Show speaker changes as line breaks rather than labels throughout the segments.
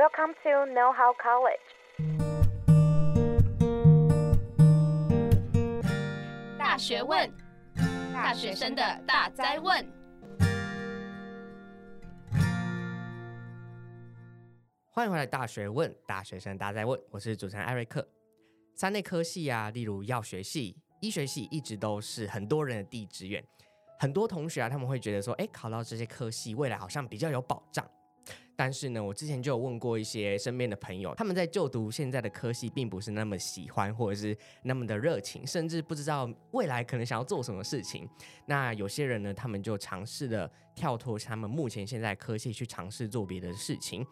Welcome to Know How College。
大学问，大学生的大哉问。
欢迎回来，大学问，大学生大哉问。我是主持人艾瑞克。三类科系啊，例如药学系、医学系，一直都是很多人的第一志愿。很多同学啊，他们会觉得说，哎，考到这些科系，未来好像比较有保障。但是呢，我之前就有问过一些身边的朋友，他们在就读现在的科系，并不是那么喜欢，或者是那么的热情，甚至不知道未来可能想要做什么事情。那有些人呢，他们就尝试的跳脱他们目前现在科系，去尝试做别的事情。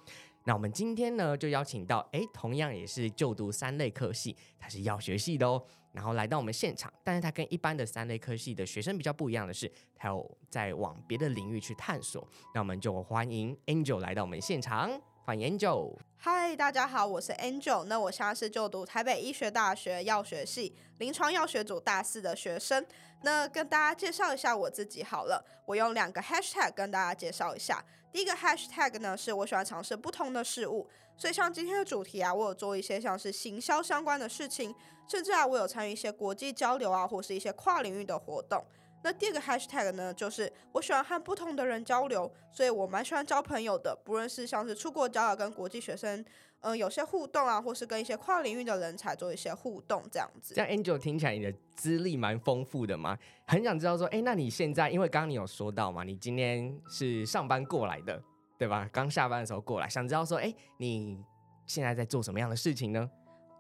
那我们今天呢，就邀请到，哎，同样也是就读三类科系，他是药学系的哦。然后来到我们现场，但是他跟一般的三类科系的学生比较不一样的是，他有在往别的领域去探索。那我们就欢迎 Angel 来到我们现场，欢迎 Angel。
嗨，大家好，我是 Angel。那我现在是就读台北医学大学药学系临床药学组大四的学生。那跟大家介绍一下我自己好了，我用两个 Hashtag 跟大家介绍一下。第一个 Hashtag 呢，是我喜欢尝试不同的事物，所以像今天的主题啊，我有做一些像是行销相关的事情。甚至啊，我有参与一些国际交流啊，或是一些跨领域的活动。那第二个 hashtag 呢，就是我喜欢和不同的人交流，所以我蛮喜欢交朋友的。不论是像是出国交流，跟国际学生，嗯、呃，有些互动啊，或是跟一些跨领域的人才做一些互动，这样子。
这样 Angel 听起来你的资历蛮丰富的嘛，很想知道说，哎，那你现在，因为刚刚你有说到嘛，你今天是上班过来的，对吧？刚下班的时候过来，想知道说，哎，你现在在做什么样的事情呢？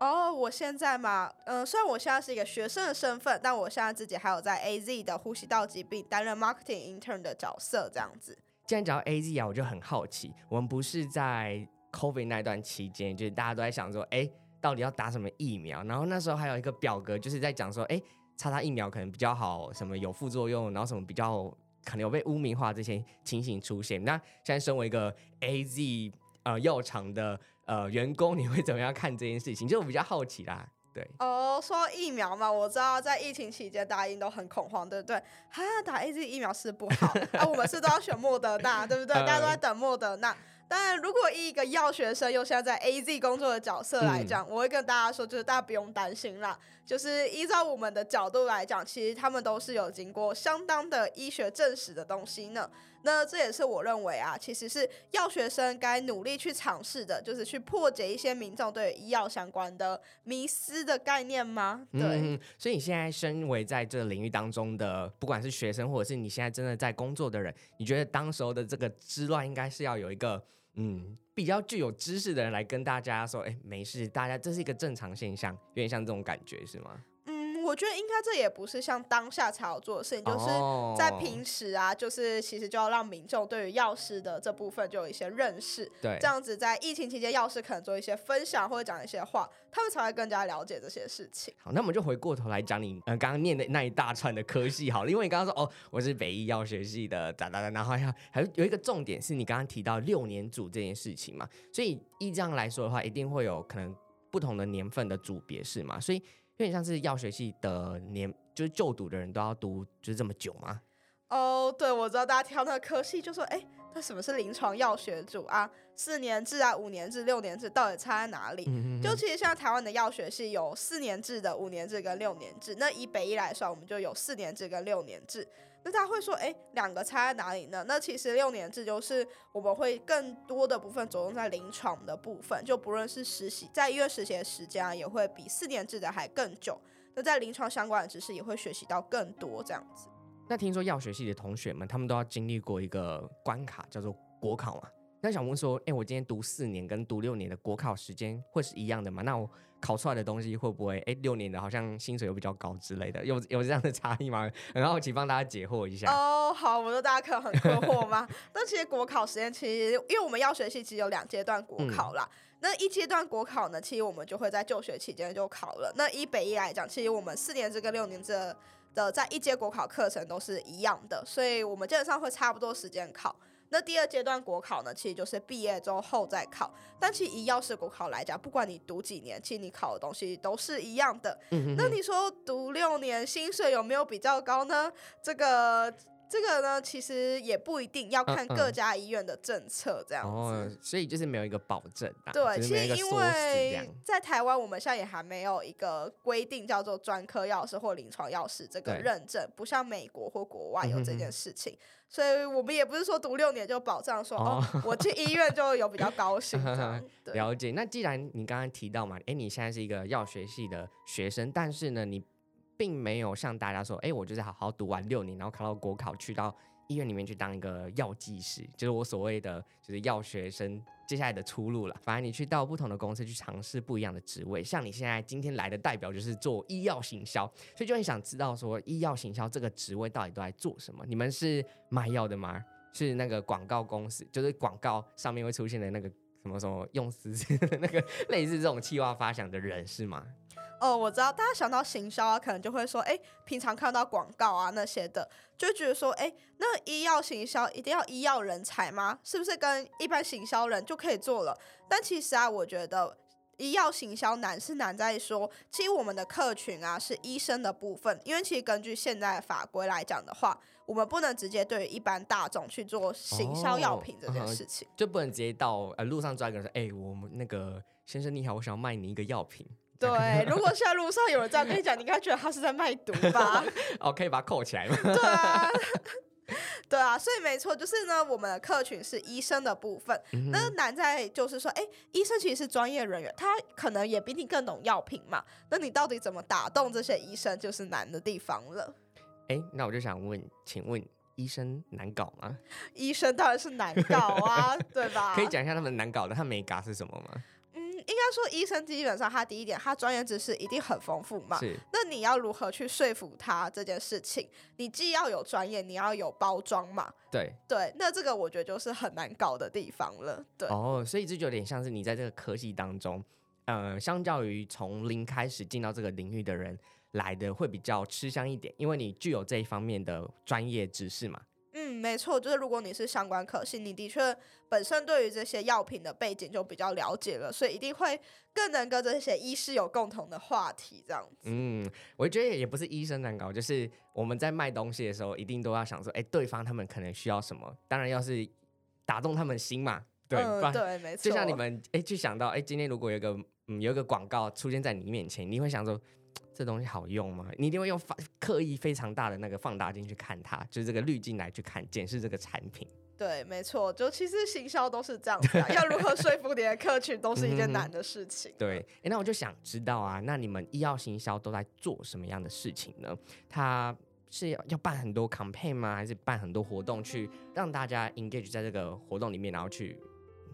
哦，oh, 我现在嘛，嗯，虽然我现在是一个学生的身份，但我现在自己还有在 AZ 的呼吸道疾病担任 marketing intern 的角色，这样子。
既然讲到 AZ 啊，我就很好奇，我们不是在 COVID 那段期间，就是大家都在想说，哎，到底要打什么疫苗？然后那时候还有一个表格，就是在讲说，哎，插插疫苗可能比较好，什么有副作用，然后什么比较可能有被污名化这些情形出现。那现在身为一个 AZ 呃药厂的。呃，员工你会怎么样看这件事情？就我比较好奇啦，对。
哦，说疫苗嘛，我知道在疫情期间大家一定都很恐慌，对不对？哈，打 AZ 疫苗是不好啊，我们是都要选莫德纳，对不对？大家都在等莫德纳。当然，如果以一个药学生又现在在 AZ 工作的角色来讲，嗯、我会跟大家说，就是大家不用担心啦。就是依照我们的角度来讲，其实他们都是有经过相当的医学证实的东西呢。那这也是我认为啊，其实是药学生该努力去尝试的，就是去破解一些民众对医药相关的迷思的概念吗？
对。所以你现在身为在这个领域当中的，不管是学生，或者是你现在真的在工作的人，你觉得当时候的这个之乱，应该是要有一个嗯比较具有知识的人来跟大家说，哎，没事，大家这是一个正常现象，有点像这种感觉，是吗？
我觉得应该这也不是像当下才要做的事情，就是在平时啊，就是其实就要让民众对于药师的这部分就有一些认识。
对，
这样子在疫情期间，药师可能做一些分享或者讲一些话，他们才会更加了解这些事情。
好，那我们就回过头来讲你呃刚刚念的那一大串的科系好了，因为你刚刚说哦我是北医药学系的哒哒哒，然后还还有一个重点是你刚刚提到六年组这件事情嘛，所以依这样来说的话，一定会有可能不同的年份的组别是吗？所以。有点像是药学系的年，就是就读的人都要读，就是这么久吗？
哦对，我知道大家挑那个科系就说，哎，那什么是临床药学组啊？四年制啊，五年制、六年制到底差在哪里？就其实像台湾的药学系有四年制的、五年制跟六年制。那以北医来说，我们就有四年制跟六年制。那大家会说，哎，两个差在哪里呢？那其实六年制就是我们会更多的部分着重在临床的部分，就不论是实习，在医院实习的时间啊也会比四年制的还更久。那在临床相关的知识也会学习到更多这样子。
那听说药学系的同学们，他们都要经历过一个关卡，叫做国考嘛？那想问说，哎，我今天读四年跟读六年的国考时间会是一样的吗？那我考出来的东西会不会，哎，六年的好像薪水又比较高之类的，有有这样的差异吗？很好奇，帮大家解惑一下。
哦，好，我说大家可能很困惑吗？那其实国考时间其实，因为我们药学系其实有两阶段国考啦。嗯、那一阶段国考呢，其实我们就会在就学期间就考了。那以北一来讲，其实我们四年制跟六年制的在一阶国考课程都是一样的，所以我们基本上会差不多时间考。那第二阶段国考呢，其实就是毕业之后再考。但其实以药师国考来讲，不管你读几年，其实你考的东西都是一样的。嗯、哼哼那你说读六年薪水有没有比较高呢？这个这个呢，其实也不一定要看各家医院的政策这样子，
嗯嗯、哦，所以就是没有一个保证啊。
对，
其实
因为在台湾，我们现在也还没有一个规定叫做专科药师或临床药师这个认证，不像美国或国外有这件事情，嗯、所以我们也不是说读六年就保障说哦，哦，我去医院就有比较高薪。
了解。那既然你刚刚提到嘛，哎，你现在是一个药学系的学生，但是呢，你并没有像大家说，哎，我就是好好读完六年，然后考到国考去到。医院里面去当一个药剂师，就是我所谓的就是药学生接下来的出路了。反正你去到不同的公司去尝试不一样的职位，像你现在今天来的代表就是做医药行销，所以就很想知道说医药行销这个职位到底都在做什么？你们是卖药的吗？是那个广告公司，就是广告上面会出现的那个什么什么用词 那个类似这种企划发想的人是吗？
哦，我知道，大家想到行销啊，可能就会说，哎，平常看到广告啊那些的，就觉得说，哎，那医药行销一定要医药人才吗？是不是跟一般行销人就可以做了？但其实啊，我觉得医药行销难是难在说，其实我们的客群啊是医生的部分，因为其实根据现在的法规来讲的话，我们不能直接对于一般大众去做行销药品这件事情，
哦嗯、就不能直接到呃路上抓一个人说，哎，我们那个先生你好，我想要卖你一个药品。
对，如果现在路上有人这样跟你讲，你应该觉得他是在卖毒吧？
哦，可以把它扣起来吗？
对啊，对啊，所以没错，就是呢，我们的客群是医生的部分。嗯、那难在就是说，哎，医生其实是专业人员，他可能也比你更懂药品嘛。那你到底怎么打动这些医生，就是难的地方了。
哎，那我就想问，请问医生难搞吗？
医生当然是难搞啊，对吧？
可以讲一下他们难搞的，他没嘎是什么吗？
应该说，医生基本上他第一点，他专业知识一定很丰富嘛。
是。
那你要如何去说服他这件事情？你既要有专业，你要有包装嘛。
对。
对，那这个我觉得就是很难搞的地方了。对。
哦，所以这就有点像是你在这个科技当中，呃，相较于从零开始进到这个领域的人来的会比较吃香一点，因为你具有这一方面的专业知识嘛。
嗯，没错，就是如果你是相关科系，你的确本身对于这些药品的背景就比较了解了，所以一定会更能跟这些医师有共同的话题，这样子。
嗯，我觉得也不是医生难搞，就是我们在卖东西的时候，一定都要想说，哎，对方他们可能需要什么，当然要是打动他们心嘛，对，
嗯、对，没错。
就像你们，哎，去想到，哎，今天如果有一个，嗯，有一个广告出现在你面前，你会想说。这东西好用吗？你一定会用刻意非常大的那个放大镜去看它，就是这个滤镜来去看检视这个产品。
对，没错，就其实行销都是这样子，要如何说服你的客群都是一件难的事情。
对，哎，那我就想知道啊，那你们医药行销都在做什么样的事情呢？他是要要办很多 campaign 吗？还是办很多活动去让大家 engage 在这个活动里面，然后去？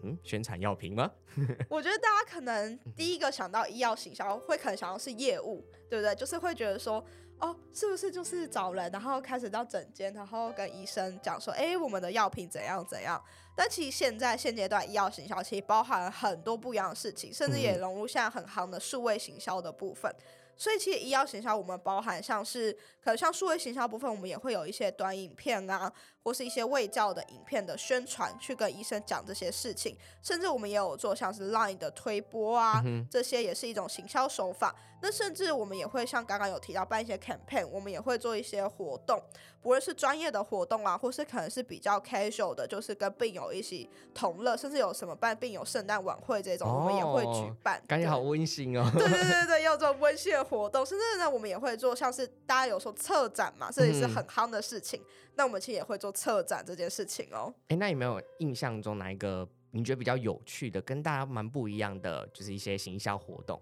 嗯，宣传药品吗？
我觉得大家可能第一个想到医药行销，会可能想到是业务，对不对？就是会觉得说，哦，是不是就是找人，然后开始到诊间，然后跟医生讲说，哎，我们的药品怎样怎样。但其实现在现阶段医药行销其实包含了很多不一样的事情，甚至也融入现在很夯的数位行销的部分。所以其实医药行销我们包含像是可能像数位行销部分，我们也会有一些短影片啊，或是一些卫教的影片的宣传，去跟医生讲这些事情。甚至我们也有做像是 Line 的推播啊，这些也是一种行销手法。那甚至我们也会像刚刚有提到办一些 campaign，我们也会做一些活动，不论是专业的活动啊，或是可能是比较 casual 的，就是跟病友一起同乐，甚至有什么办病友圣诞晚会这种，我们也会举办。
感觉好温馨哦。
对对对 对，要做温馨的活动，甚至呢，我们也会做像是大家有说策展嘛，这也是很夯的事情。那我们其实也会做策展这件事情哦。
哎，那有没有印象中哪一个你觉得比较有趣的，跟大家蛮不一样的，就是一些行销活动？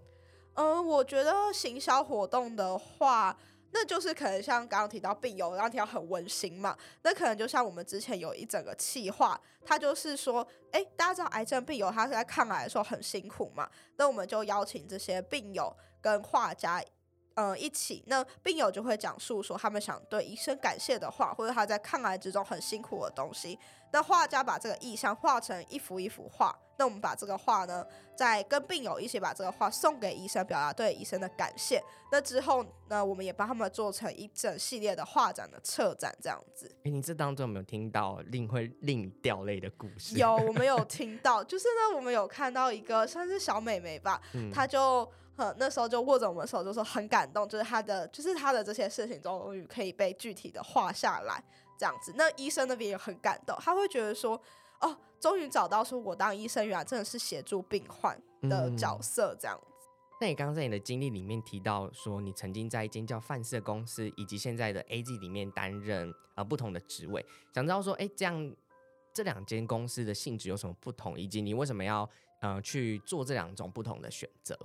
嗯，我觉得行销活动的话，那就是可能像刚刚提到病友，刚刚提到很温馨嘛。那可能就像我们之前有一整个企划，他就是说，哎，大家知道癌症病友他是在抗癌的时候很辛苦嘛，那我们就邀请这些病友跟画家。嗯，一起，那病友就会讲述说他们想对医生感谢的话，或者他在抗癌之中很辛苦的东西。那画家把这个意象画成一幅一幅画，那我们把这个画呢，再跟病友一起把这个画送给医生，表达对医生的感谢。那之后呢，我们也帮他们做成一整系列的画展的策展，这样子。
哎，你这当中有没有听到令会令你掉泪的故事？
有，我们有 听到，就是呢，我们有看到一个算是小美眉吧，她、嗯、就。哼，那时候就握着我们手，就说很感动，就是他的，就是他的这些事情终于可以被具体的画下来，这这样子。那医生那边也很感动，他会觉得说，哦，终于找到说我当医生原来真的是协助病患的角色这样子。嗯、
那你刚刚在你的经历里面提到说，你曾经在一间叫范社公司，以及现在的 AG 里面担任呃不同的职位，想知道说，哎，这样这两间公司的性质有什么不同，以及你为什么要呃去做这两种不同的选择？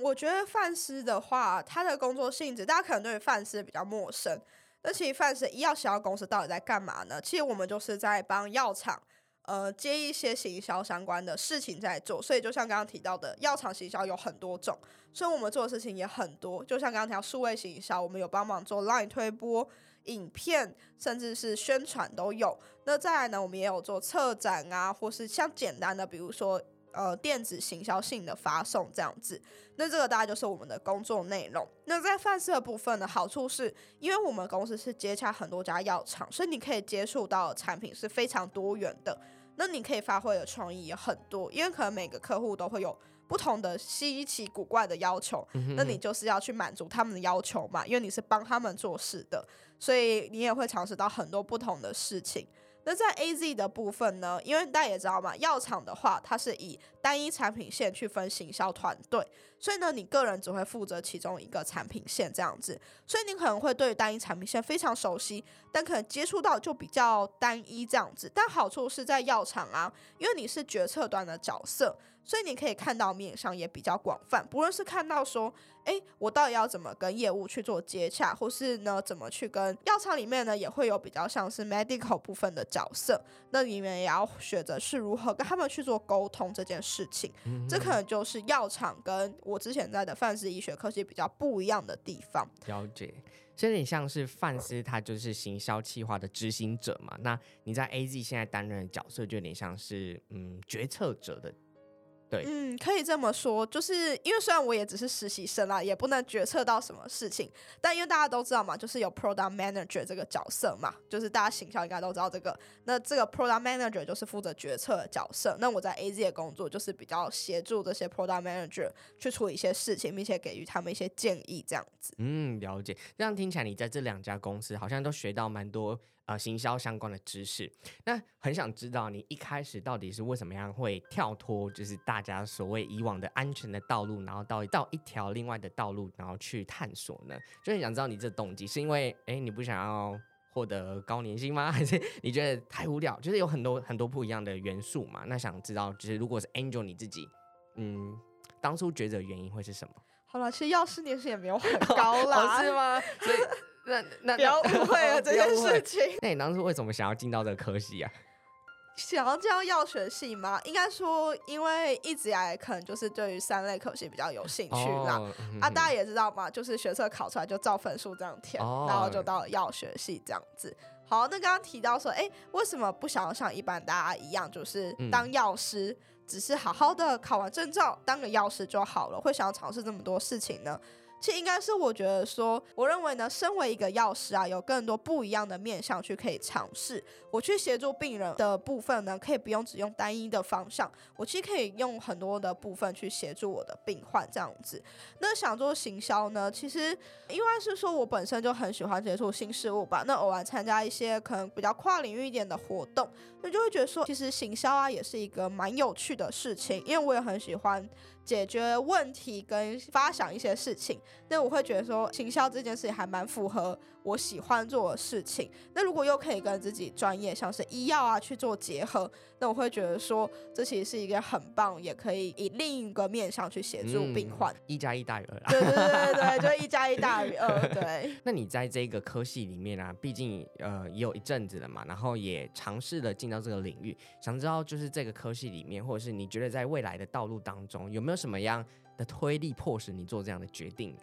我觉得范思的话，他的工作性质，大家可能对范思比较陌生。那其实范思医药行销公司到底在干嘛呢？其实我们就是在帮药厂，呃，接一些行销相关的事情在做。所以就像刚刚提到的，药厂行销有很多种，所以我们做的事情也很多。就像刚刚提到数位行销，我们有帮忙做 Line 推播、影片，甚至是宣传都有。那再来呢，我们也有做策展啊，或是像简单的，比如说。呃，电子行销性的发送这样子，那这个大概就是我们的工作内容。那在范式的部分呢，好处是因为我们公司是接洽很多家药厂，所以你可以接触到的产品是非常多元的。那你可以发挥的创意也很多，因为可能每个客户都会有不同的稀奇古怪的要求，嗯、那你就是要去满足他们的要求嘛，因为你是帮他们做事的，所以你也会尝试到很多不同的事情。那在 AZ 的部分呢？因为大家也知道嘛，药厂的话，它是以单一产品线去分行销团队，所以呢，你个人只会负责其中一个产品线这样子，所以你可能会对单一产品线非常熟悉，但可能接触到就比较单一这样子。但好处是在药厂啊，因为你是决策端的角色。所以你可以看到面上也比较广泛，不论是看到说，诶，我到底要怎么跟业务去做接洽，或是呢，怎么去跟药厂里面呢，也会有比较像是 medical 部分的角色，那你们也要学着是如何跟他们去做沟通这件事情。嗯、这可能就是药厂跟我我之前在的范斯医学科技比较不一样的地方。
了解，所以你像是范斯，他就是行销计划的执行者嘛，那你在 AZ 现在担任的角色就有点像是嗯决策者的。对
嗯，可以这么说，就是因为虽然我也只是实习生啦，也不能决策到什么事情，但因为大家都知道嘛，就是有 product manager 这个角色嘛，就是大家行销应该都知道这个。那这个 product manager 就是负责决策的角色。那我在 AZ 的工作就是比较协助这些 product manager 去处理一些事情，并且给予他们一些建议，这样子。
嗯，了解。这样听起来，你在这两家公司好像都学到蛮多。呃，行销相关的知识，那很想知道你一开始到底是为什么样会跳脱，就是大家所谓以往的安全的道路，然后到到一条另外的道路，然后去探索呢？就是想知道你这动机是因为，哎，你不想要获得高年薪吗？还是你觉得太无聊？就是有很多很多不一样的元素嘛？那想知道，就是如果是 Angel 你自己，嗯，当初抉择原因会是什么？
好了，其实药师年薪也没有很 高啦，
是吗？所以。那那
不要误会了这件事情。
那你当初为什么想要进到这个科系啊？
想要进到药学系吗？应该说，因为一直以来可能就是对于三类科系比较有兴趣啦。啊，大家也知道嘛，就是学测考出来就照分数这样填，哦、然后就到了药学系这样子。好，那刚刚提到说，哎、欸，为什么不想要像一般大家一样，就是当药师，嗯、只是好好的考完证照当个药师就好了？会想要尝试这么多事情呢？其实应该是我觉得说，我认为呢，身为一个药师啊，有更多不一样的面向去可以尝试。我去协助病人的部分呢，可以不用只用单一的方向，我其实可以用很多的部分去协助我的病患这样子。那想做行销呢，其实因为是说我本身就很喜欢接触新事物吧，那偶然参加一些可能比较跨领域一点的活动，那就会觉得说，其实行销啊也是一个蛮有趣的事情，因为我也很喜欢。解决问题跟发想一些事情，那我会觉得说，行销这件事情还蛮符合我喜欢做的事情。那如果又可以跟自己专业，像是医药啊去做结合，那我会觉得说，这其实是一个很棒，也可以以另一个面向去协助病患。
一加一大于二啦。
对对对对，就一加一大于二。对。
那你在这个科系里面啊，毕竟呃也有一阵子了嘛，然后也尝试了进到这个领域，想知道就是这个科系里面，或者是你觉得在未来的道路当中有没有？什么样的推力迫使你做这样的决定呢？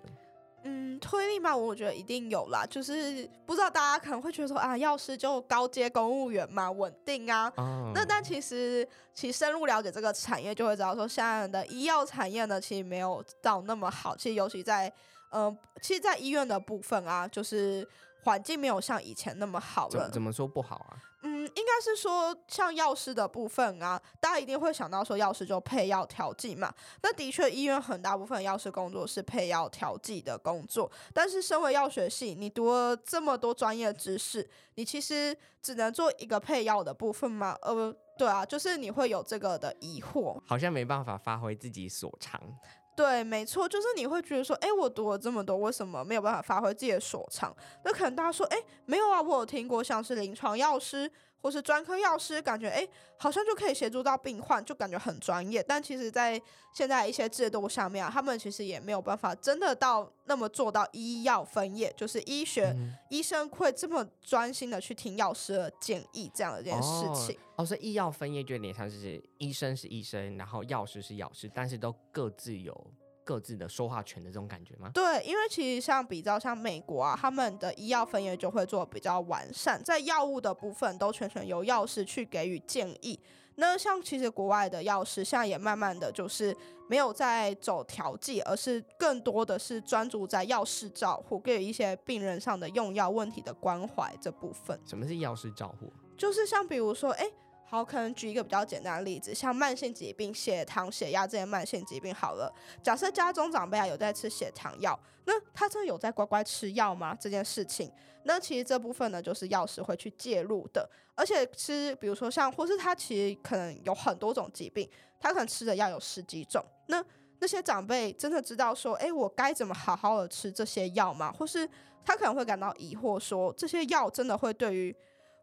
嗯，推力嘛，我觉得一定有啦。就是不知道大家可能会觉得说啊，药师就高阶公务员嘛，稳定啊。哦、那但其实，其实深入了解这个产业，就会知道说，现在的医药产业呢，其实没有到那么好。其实尤其在，嗯、呃，其实，在医院的部分啊，就是环境没有像以前那么好了。
怎么说不好啊？
嗯，应该是说像药师的部分啊，大家一定会想到说药师就配药调剂嘛。那的确，医院很大部分药师工作是配药调剂的工作。但是，身为药学系，你读了这么多专业知识，你其实只能做一个配药的部分吗？呃，对啊，就是你会有这个的疑惑，
好像没办法发挥自己所长。
对，没错，就是你会觉得说，哎，我读了这么多，为什么没有办法发挥自己的所长？那可能大家说，哎，没有啊，我有听过像是临床药师。或是专科药师，感觉诶好像就可以协助到病患，就感觉很专业。但其实，在现在一些制度上面啊，他们其实也没有办法真的到那么做到医药分业，就是医学、嗯、医生会这么专心的去听药师的建议这样的一件事情。
哦，所以医药分业就有点像是医生是医生，然后药师是药师，但是都各自有。各自的说话权的这种感觉吗？
对，因为其实像比较像美国啊，他们的医药分业就会做比较完善，在药物的部分都全权由药师去给予建议。那像其实国外的药师现在也慢慢的就是没有在走调剂，而是更多的是专注在药师照护，给予一些病人上的用药问题的关怀这部分。
什么是药师照护？
就是像比如说，哎、欸。好，可能举一个比较简单的例子，像慢性疾病、血糖、血压这些慢性疾病。好了，假设家中长辈啊有在吃血糖药，那他真的有在乖乖吃药吗？这件事情，那其实这部分呢，就是药师会去介入的。而且吃，比如说像，或是他其实可能有很多种疾病，他可能吃的药有十几种。那那些长辈真的知道说，哎，我该怎么好好的吃这些药吗？或是他可能会感到疑惑，说这些药真的会对于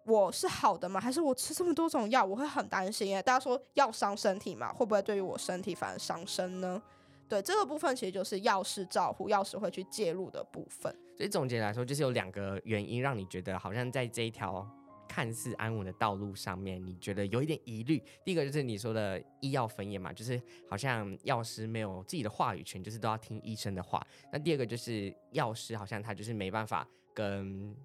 我是好的吗？还是我吃这么多种药，我会很担心耶。大家说药伤身体嘛，会不会对于我身体反而伤身呢？对，这个部分其实就是药师照护，药师会去介入的部分。
所以总结来说，就是有两个原因让你觉得好像在这一条看似安稳的道路上面，你觉得有一点疑虑。第一个就是你说的医药分业嘛，就是好像药师没有自己的话语权，就是都要听医生的话。那第二个就是药师好像他就是没办法跟。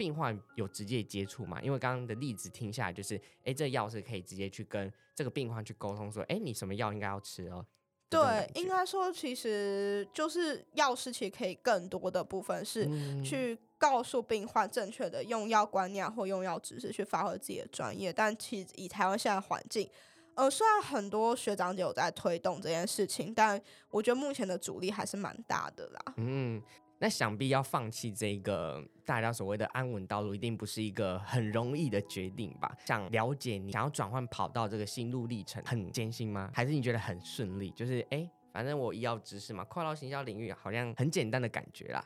病患有直接接触嘛？因为刚刚的例子听下来，就是哎、欸，这药是可以直接去跟这个病患去沟通，说，哎、欸，你什么药应该要吃哦？
对，应该说，其实就是药师其实可以更多的部分是去告诉病患正确的用药观念或用药知识，去发挥自己的专业。但其实以台湾现在环境，呃，虽然很多学长姐有在推动这件事情，但我觉得目前的阻力还是蛮大的啦。
嗯。那想必要放弃这个大家所谓的安稳道路，一定不是一个很容易的决定吧？想了解你想要转换跑道这个心路历程很艰辛吗？还是你觉得很顺利？就是哎、反正我医药知识嘛，跨到行销领域好像很简单的感觉啦。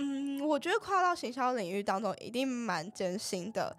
嗯，我觉得跨到行销领域当中一定蛮艰辛的。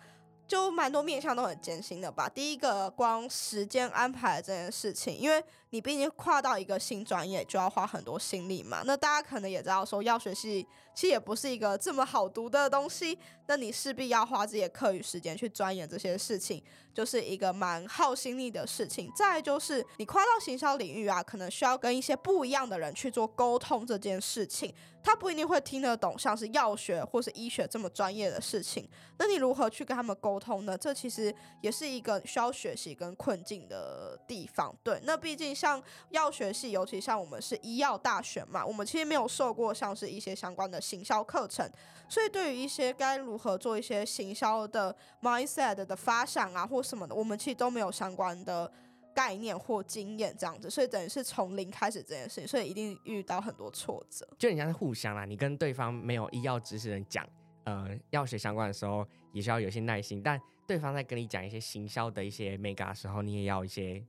就蛮多面向都很艰辛的吧。第一个，光时间安排这件事情，因为你毕竟跨到一个新专业，就要花很多心力嘛。那大家可能也知道，说药学系其实也不是一个这么好读的东西，那你势必要花自己的课余时间去钻研这些事情，就是一个蛮耗心力的事情。再就是你跨到行销领域啊，可能需要跟一些不一样的人去做沟通这件事情。他不一定会听得懂，像是药学或是医学这么专业的事情。那你如何去跟他们沟通呢？这其实也是一个需要学习跟困境的地方。对，那毕竟像药学系，尤其像我们是医药大学嘛，我们其实没有受过像是一些相关的行销课程，所以对于一些该如何做一些行销的 mindset 的发想啊，或什么的，我们其实都没有相关的。概念或经验这样子，所以等于是从零开始这件事情，所以一定遇到很多挫折。
就人家是互相啦，你跟对方没有医药知识的人讲，呃，药学相关的时候，也需要有些耐心。但对方在跟你讲一些行销的一些眉角的时候，你也要一些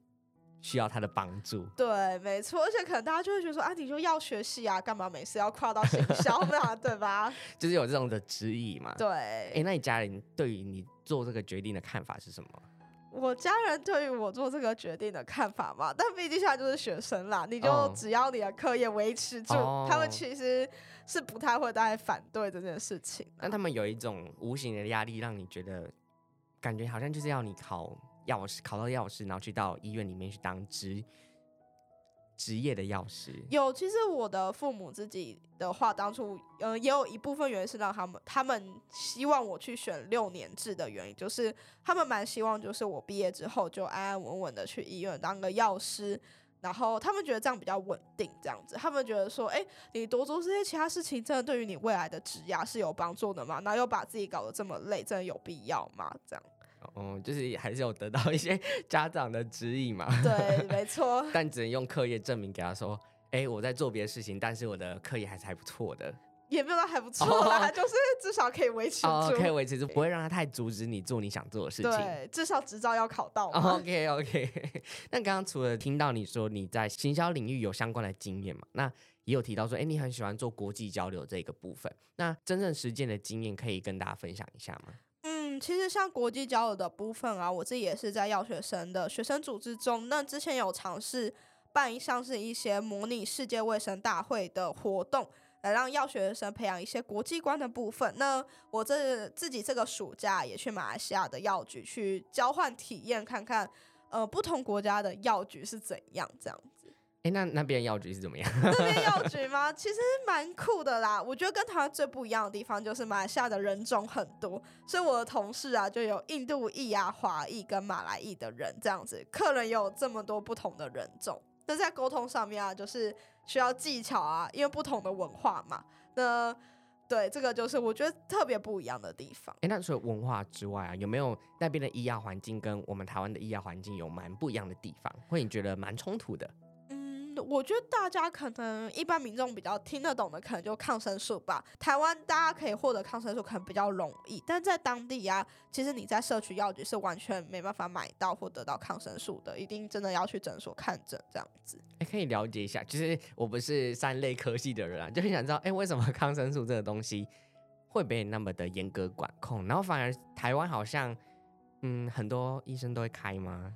需要他的帮助。
对，没错。而且可能大家就会觉得说，啊，你就要学系啊，干嘛每次要跨到行销嘛？对吧？
就是有这种的质疑嘛。
对。
哎、欸，那你家人对于你做这个决定的看法是什么？
我家人对于我做这个决定的看法嘛，但毕竟现在就是学生啦，你就只要你的课业维持住，oh. 他们其实是不太会再反对这件事情。
那他们有一种无形的压力，让你觉得感觉好像就是要你考药师，考到药师，然后去到医院里面去当职。职业的药师
有，其实我的父母自己的话，当初嗯也有一部分原因是让他们他们希望我去选六年制的原因，就是他们蛮希望就是我毕业之后就安安稳稳的去医院当个药师，然后他们觉得这样比较稳定，这样子，他们觉得说，哎，你多做这些其他事情，真的对于你未来的职涯是有帮助的吗？然后又把自己搞得这么累，真的有必要吗？这样。
哦，就是还是有得到一些 家长的指引嘛。
对，没错。
但只能用课业证明给他说，哎、欸，我在做别的事情，但是我的课业还是还不错的。
也没有到还不错啦，哦、就是至少可以维持住，
哦、可以维持住，不会让他太阻止你做你想做的事情。
对，至少执照要考到。
哦、OK OK。那刚刚除了听到你说你在行销领域有相关的经验嘛，那也有提到说，哎、欸，你很喜欢做国际交流这个部分。那真正实践的经验可以跟大家分享一下
吗？其实像国际交流的部分啊，我自己也是在药学生的学生组织中，那之前有尝试办一项是一些模拟世界卫生大会的活动。来让药学生培养一些国际观的部分。那我这自己这个暑假也去马来西亚的药局去交换体验，看看呃不同国家的药局是怎样这样。
哎，那那边药局是怎么样？
那边药局吗？其实蛮酷的啦。我觉得跟台湾最不一样的地方就是马来西亚的人种很多，所以我的同事啊就有印度裔啊、华裔跟马来裔的人这样子，客人也有这么多不同的人种。那在沟通上面啊，就是。需要技巧啊，因为不同的文化嘛。那对这个就是我觉得特别不一样的地方。
哎，那除了文化之外啊，有没有那边的医药环境跟我们台湾的医药环境有蛮不一样的地方，或你觉得蛮冲突的？
我觉得大家可能一般民众比较听得懂的，可能就抗生素吧。台湾大家可以获得抗生素，可能比较容易，但在当地啊，其实你在社区药局是完全没办法买到或得到抗生素的，一定真的要去诊所看诊这样子。
哎，可以了解一下，其实我不是三类科系的人啊，就很想知道，哎，为什么 抗生素这个东西会被那么的严格管控，然后反而台湾好像，嗯，很多医生都会开吗？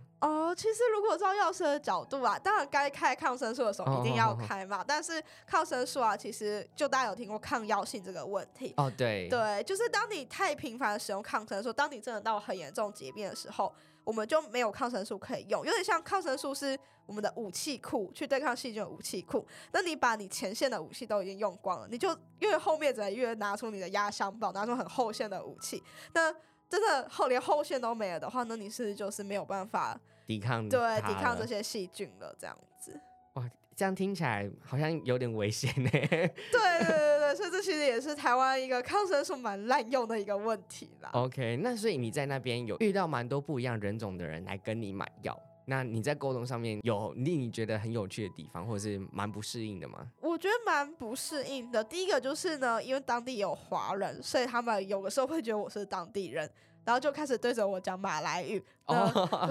哦，其实如果照药师的角度啊，当然该开抗生素的时候一定要开嘛。Oh, oh, oh, oh. 但是抗生素啊，其实就大家有听过抗药性这个问题
哦，oh, 对
对，就是当你太频繁的使用抗生素，当你真的到很严重疾病的时候，我们就没有抗生素可以用。有点像抗生素是我们的武器库，去对抗细菌的武器库。那你把你前线的武器都已经用光了，你就越后面只能越拿出你的压箱宝，拿出很后线的武器。那真的后连后线都没了的话，那你是就是没有办法。
抵抗
对抵抗这些细菌了，这样子
哇，这样听起来好像有点危险呢。对
对对对，所以这其实也是台湾一个抗生素蛮滥用的一个问题啦。
OK，那所以你在那边有遇到蛮多不一样人种的人来跟你买药，那你在沟通上面有令你觉得很有趣的地方，或者是蛮不适应的吗？
我觉得蛮不适应的。第一个就是呢，因为当地有华人，所以他们有的时候会觉得我是当地人。然后就开始对着我讲马来语，那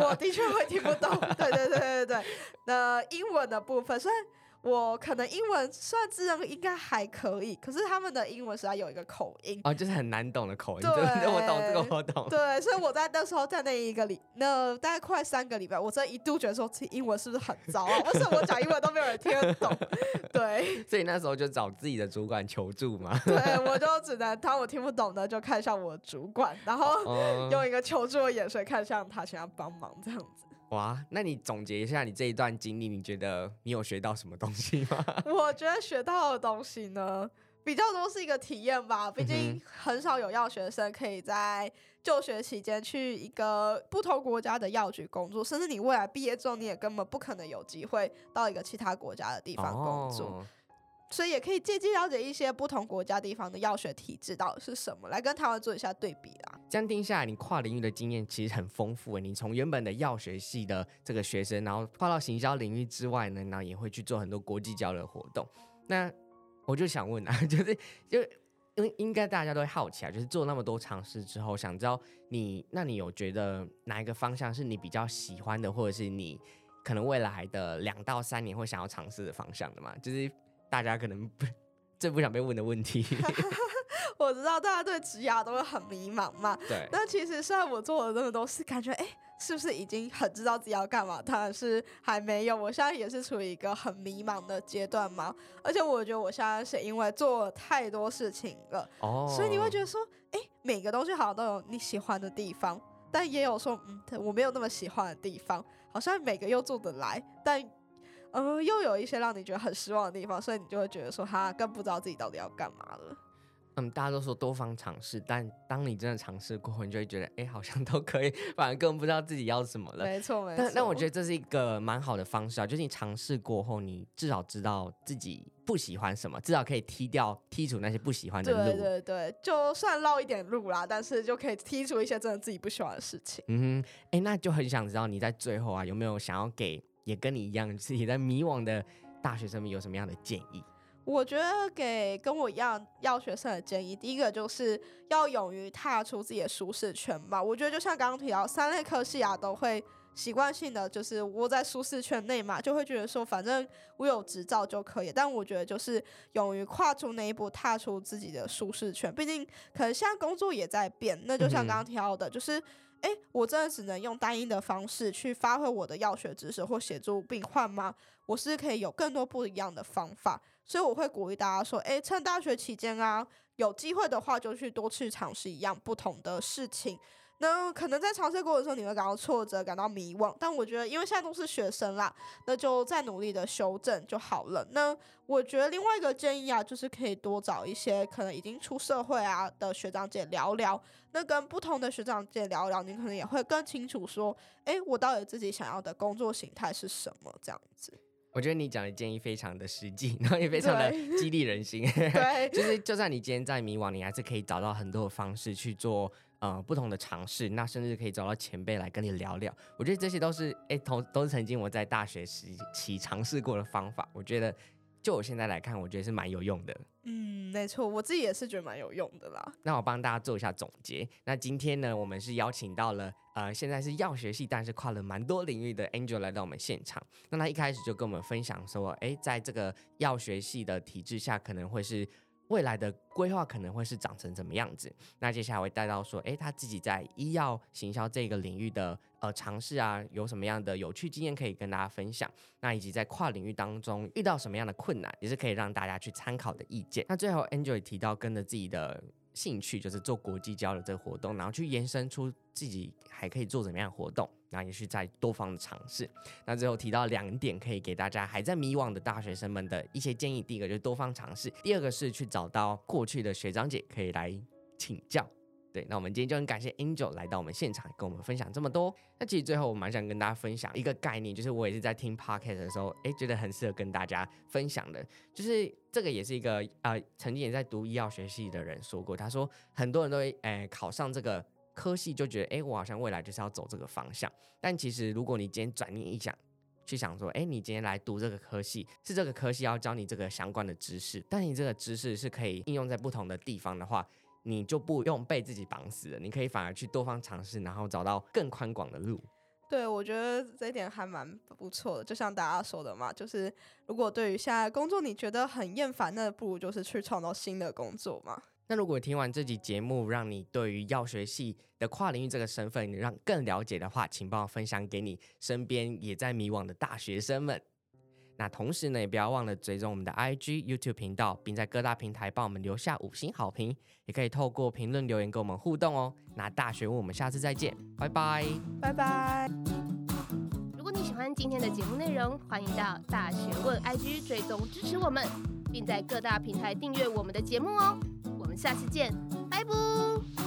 我的确会听不懂。对对对对对，那英文的部分虽然。我可能英文算自认应该还可以，可是他们的英文实在有一个口音
哦，就是很难懂的口音。
对，
我懂这个，我懂。
对，所以我在那时候在那一个礼，那大概快三个礼拜，我真一度觉得说自己英文是不是很糟啊？为什么我讲英文都没有人听得懂？对，
所以那时候就找自己的主管求助嘛。
对，我就只能当我听不懂的，就看向我的主管，然后用一个求助的眼神看向他，想要帮忙这样子。
哇，那你总结一下你这一段经历，你觉得你有学到什么东西吗？
我觉得学到的东西呢，比较多是一个体验吧。毕竟很少有药学生可以在就学期间去一个不同国家的药局工作，甚至你未来毕业之后，你也根本不可能有机会到一个其他国家的地方工作。哦所以也可以借机了解一些不同国家地方的药学体制到底是什么，来跟台湾做一下对比啦。
这样听下来，你跨领域的经验其实很丰富。你从原本的药学系的这个学生，然后跨到行销领域之外呢，然后也会去做很多国际交流活动。那我就想问啊，就是就因为应该大家都会好奇啊，就是做那么多尝试之后，想知道你，那你有觉得哪一个方向是你比较喜欢的，或者是你可能未来的两到三年会想要尝试的方向的吗？就是。大家可能不 最不想被问的问题，
我知道大家对职涯都会很迷茫嘛。
对。
那其实虽然我做了那么多事，感觉哎、欸，是不是已经很知道自己要干嘛？当然是还没有。我现在也是处于一个很迷茫的阶段嘛。而且我觉得我现在是因为做了太多事情了，哦，所以你会觉得说，哎、欸，每个东西好像都有你喜欢的地方，但也有说，嗯，我没有那么喜欢的地方，好像每个又做得来，但。呃，又有一些让你觉得很失望的地方，所以你就会觉得说，他更不知道自己到底要干嘛了。
嗯，大家都说多方尝试，但当你真的尝试过后，你就会觉得，哎、欸，好像都可以，反而根本不知道自己要什么了。
没错，没错。
但但我觉得这是一个蛮好的方式啊，就是你尝试过后，你至少知道自己不喜欢什么，至少可以踢掉、剔除那些不喜欢的路。
对对对，就算绕一点路啦，但是就可以剔除一些真的自己不喜欢的事情。
嗯哼，哎、欸，那就很想知道你在最后啊，有没有想要给也跟你一样自己在迷惘的大学生们有什么样的建议？
我觉得给跟我一样要学生的建议，第一个就是要勇于踏出自己的舒适圈吧。我觉得就像刚刚提到，三类科系啊，都会习惯性的就是窝在舒适圈内嘛，就会觉得说反正我有执照就可以。但我觉得就是勇于跨出那一步，踏出自己的舒适圈。毕竟可能现在工作也在变，那就像刚刚提到的，就是。哎，我真的只能用单一的方式去发挥我的药学知识或协助病患吗？我是可以有更多不一样的方法，所以我会鼓励大家说，哎，趁大学期间啊，有机会的话就去多去尝试一样不同的事情。那可能在尝试过的时候，你会感到挫折，感到迷惘。但我觉得，因为现在都是学生啦，那就再努力的修正就好了。那我觉得另外一个建议啊，就是可以多找一些可能已经出社会啊的学长姐聊聊。那跟不同的学长姐聊聊，你可能也会更清楚说，哎，我到底自己想要的工作形态是什么？这样子。
我觉得你讲的建议非常的实际，然后也非常的 激励人心。
对，
就是就算你今天在迷惘，你还是可以找到很多的方式去做。呃，不同的尝试，那甚至可以找到前辈来跟你聊聊。我觉得这些都是，哎，同都是曾经我在大学时期尝试过的方法。我觉得，就我现在来看，我觉得是蛮有用的。
嗯，没错，我自己也是觉得蛮有用的啦。
那我帮大家做一下总结。那今天呢，我们是邀请到了，呃，现在是药学系，但是跨了蛮多领域的 Angel 来到我们现场。那他一开始就跟我们分享说，哎，在这个药学系的体制下，可能会是。未来的规划可能会是长成怎么样子？那接下来我会带到说，哎，他自己在医药行销这个领域的呃尝试啊，有什么样的有趣经验可以跟大家分享？那以及在跨领域当中遇到什么样的困难，也是可以让大家去参考的意见。那最后，Angel 提到跟着自己的。兴趣就是做国际交流这个活动，然后去延伸出自己还可以做怎么样的活动，然后也是在多方的尝试。那最后提到两点可以给大家还在迷惘的大学生们的一些建议：第一个就是多方尝试，第二个是去找到过去的学长姐可以来请教。对，那我们今天就很感谢 Angel 来到我们现场，跟我们分享这么多。那其实最后我蛮想跟大家分享一个概念，就是我也是在听 Podcast 的时候，哎，觉得很适合跟大家分享的，就是这个也是一个呃，曾经也在读医药学系的人说过，他说很多人都会哎考上这个科系，就觉得哎，我好像未来就是要走这个方向。但其实如果你今天转念一想，去想说，哎，你今天来读这个科系，是这个科系要教你这个相关的知识，但你这个知识是可以应用在不同的地方的话。你就不用被自己绑死了，你可以反而去多方尝试，然后找到更宽广的路。
对，我觉得这一点还蛮不错的。就像大家说的嘛，就是如果对于现在工作你觉得很厌烦，那不如就是去创造新的工作嘛。
那如果听完这集节目，让你对于药学系的跨领域这个身份，你让更了解的话，请帮我分享给你身边也在迷惘的大学生们。那同时呢，也不要忘了追踪我们的 IG、YouTube 频道，并在各大平台帮我们留下五星好评，也可以透过评论留言跟我们互动哦。那大学问，我们下次再见，拜拜，
拜拜。
如果你喜欢今天的节目内容，欢迎到大学问 IG 追踪支持我们，并在各大平台订阅我们的节目哦。我们下次见，拜拜。